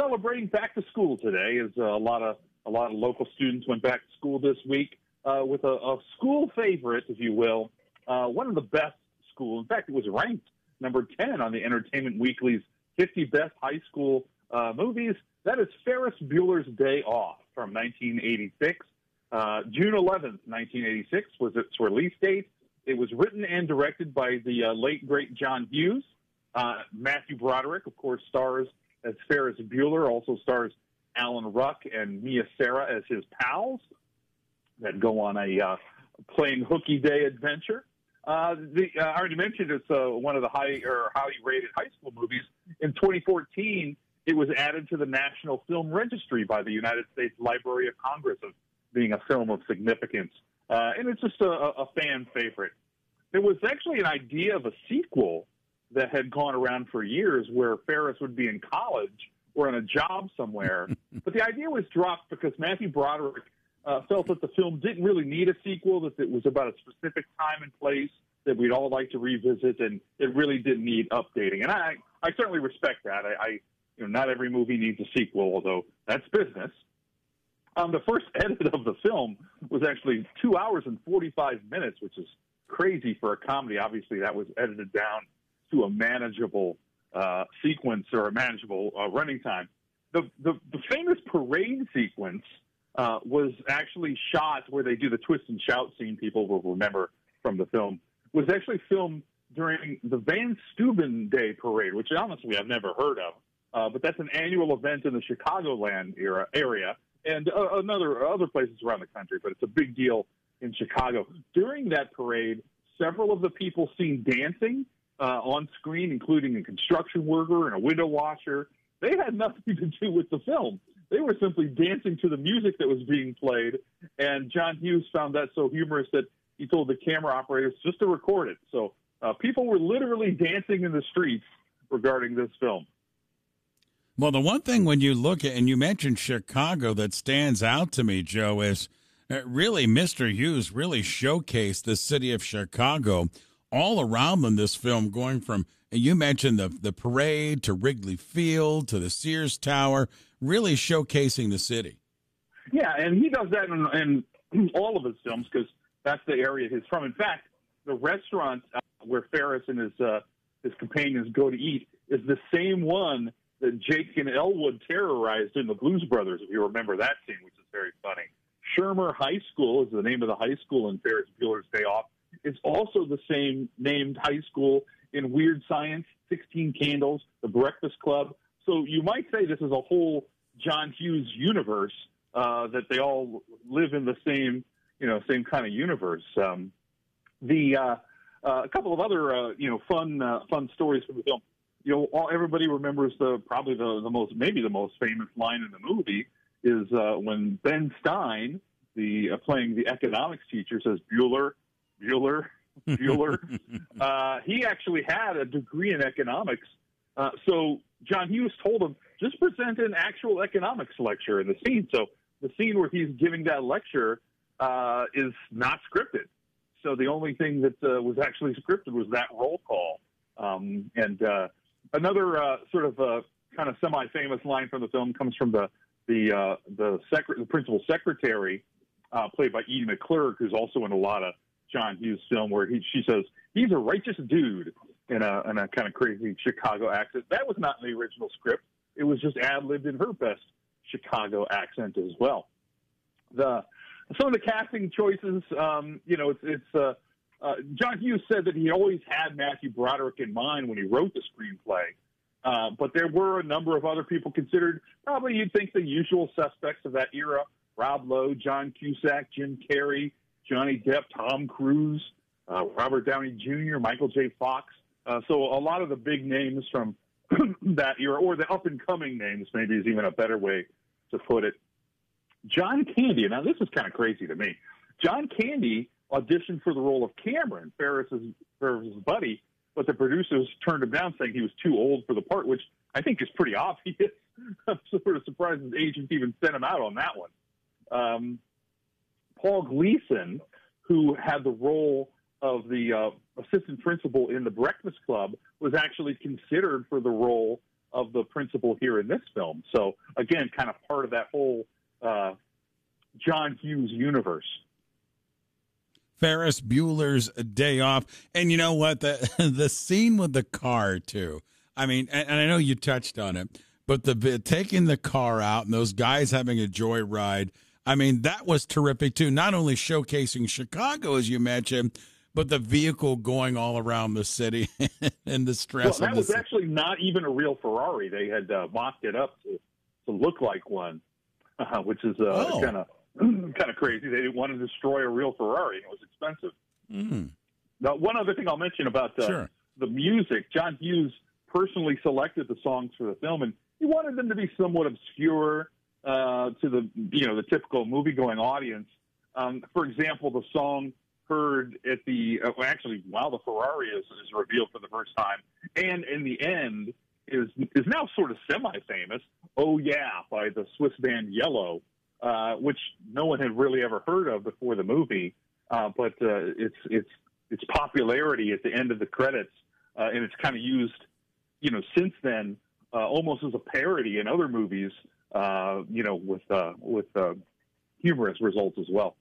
celebrating back to school today, as uh, a lot of a lot of local students went back to school this week uh, with a, a school favorite, if you will, uh, one of the best schools. In fact, it was ranked number 10 on the Entertainment Weekly's 50 Best High School uh, Movies. That is Ferris Bueller's Day Off from 1986. Uh, June 11th, 1986 was its release date. It was written and directed by the uh, late, great John Hughes. Uh, Matthew Broderick, of course, stars as Ferris Bueller, also stars Alan Ruck and Mia Sara as his pals that go on a uh, playing hooky day adventure. Uh, the, uh, I already mentioned it's uh, one of the high or highly rated high school movies. In 2014, it was added to the National Film Registry by the United States Library of Congress of being a film of significance. Uh, and it's just a, a fan favorite. There was actually an idea of a sequel that had gone around for years where Ferris would be in college or on a job somewhere. but the idea was dropped because Matthew Broderick uh, felt that the film didn't really need a sequel, that it was about a specific time and place that we'd all like to revisit, and it really didn't need updating. And I, I certainly respect that. I, I you know, not every movie needs a sequel, although that's business. Um, the first edit of the film was actually two hours and 45 minutes, which is crazy for a comedy. Obviously, that was edited down to a manageable uh, sequence or a manageable uh, running time. The, the, the famous parade sequence uh, was actually shot where they do the twist and shout scene. People will remember from the film was actually filmed during the Von Steuben Day Parade, which honestly I've never heard of. Uh, but that's an annual event in the Chicagoland era, area and uh, another other places around the country. But it's a big deal in Chicago. During that parade, several of the people seen dancing uh, on screen, including a construction worker and a window washer. They had nothing to do with the film. They were simply dancing to the music that was being played. And John Hughes found that so humorous that he told the camera operators just to record it. So uh, people were literally dancing in the streets regarding this film. Well, the one thing when you look at, and you mentioned Chicago that stands out to me, Joe, is uh, really Mr. Hughes really showcased the city of Chicago all around in this film, going from you mentioned the the parade to Wrigley Field to the Sears Tower, really showcasing the city. Yeah, and he does that in, in all of his films because that's the area he's from. In fact, the restaurant uh, where Ferris and his uh, his companions go to eat is the same one that Jake and Elwood terrorized in the Blues Brothers. If you remember that scene, which is very funny. Shermer High School is the name of the high school in Ferris Bueller's Day Off. It's also the same named high school in Weird Science, 16 Candles, The Breakfast Club. So you might say this is a whole John Hughes universe uh, that they all live in the same, you know, same kind of universe. Um, the uh, uh, a couple of other, uh, you know, fun uh, fun stories from the film. You know, all, everybody remembers the probably the, the most maybe the most famous line in the movie is uh, when Ben Stein, the playing the economics teacher, says Bueller, Bueller, Bueller. uh, he actually had a degree in economics. Uh, so John Hughes told him, just present an actual economics lecture in the scene. So the scene where he's giving that lecture uh, is not scripted. So the only thing that uh, was actually scripted was that roll call. Um, and uh, another uh, sort of uh, kind of semi-famous line from the film comes from the the uh, the, secre- the principal secretary, uh, played by Edie McClurg, who's also in a lot of John Hughes film where he, she says he's a righteous dude in a, in a kind of crazy Chicago accent. That was not in the original script. It was just ad libbed in her best Chicago accent as well. The some of the casting choices, um, you know, it's, it's uh, uh, John Hughes said that he always had Matthew Broderick in mind when he wrote the screenplay. Uh, but there were a number of other people considered. Probably you'd think the usual suspects of that era: Rob Lowe, John Cusack, Jim Carrey, Johnny Depp, Tom Cruise, uh, Robert Downey Jr., Michael J. Fox. Uh, so a lot of the big names from that era, or the up and coming names, maybe is even a better way to put it. John Candy. Now this is kind of crazy to me. John Candy auditioned for the role of Cameron, Ferris's, Ferris's buddy, but the producers turned him down, saying he was too old for the part, which I think is pretty obvious. I'm sort of surprised his agent even sent him out on that one. Um, Paul Gleason, who had the role of the uh, assistant principal in the Breakfast Club, was actually considered for the role of the principal here in this film. So again, kind of part of that whole uh, John Hughes universe. Ferris Bueller's Day Off, and you know what the the scene with the car too. I mean, and, and I know you touched on it, but the taking the car out and those guys having a joyride. I mean, that was terrific too. Not only showcasing Chicago as you mentioned, but the vehicle going all around the city and the stress. Well, that was city. actually not even a real Ferrari. They had uh, mocked it up to, to look like one, uh, which is uh, kind of kind of crazy. They didn't want to destroy a real Ferrari. It was expensive. Mm. Now, one other thing I'll mention about uh, sure. the music, John Hughes personally selected the songs for the film, and he wanted them to be somewhat obscure uh, to the you know the typical movie-going audience. Um, for example, the song heard at the uh, actually while the Ferrari is, is revealed for the first time, and in the end is is now sort of semi-famous. Oh yeah, by the Swiss band Yello, uh, which no one had really ever heard of before the movie, uh, but uh, its its its popularity at the end of the credits, uh, and it's kind of used, you know, since then uh, almost as a parody in other movies, you know, with uh, with humorous results as well.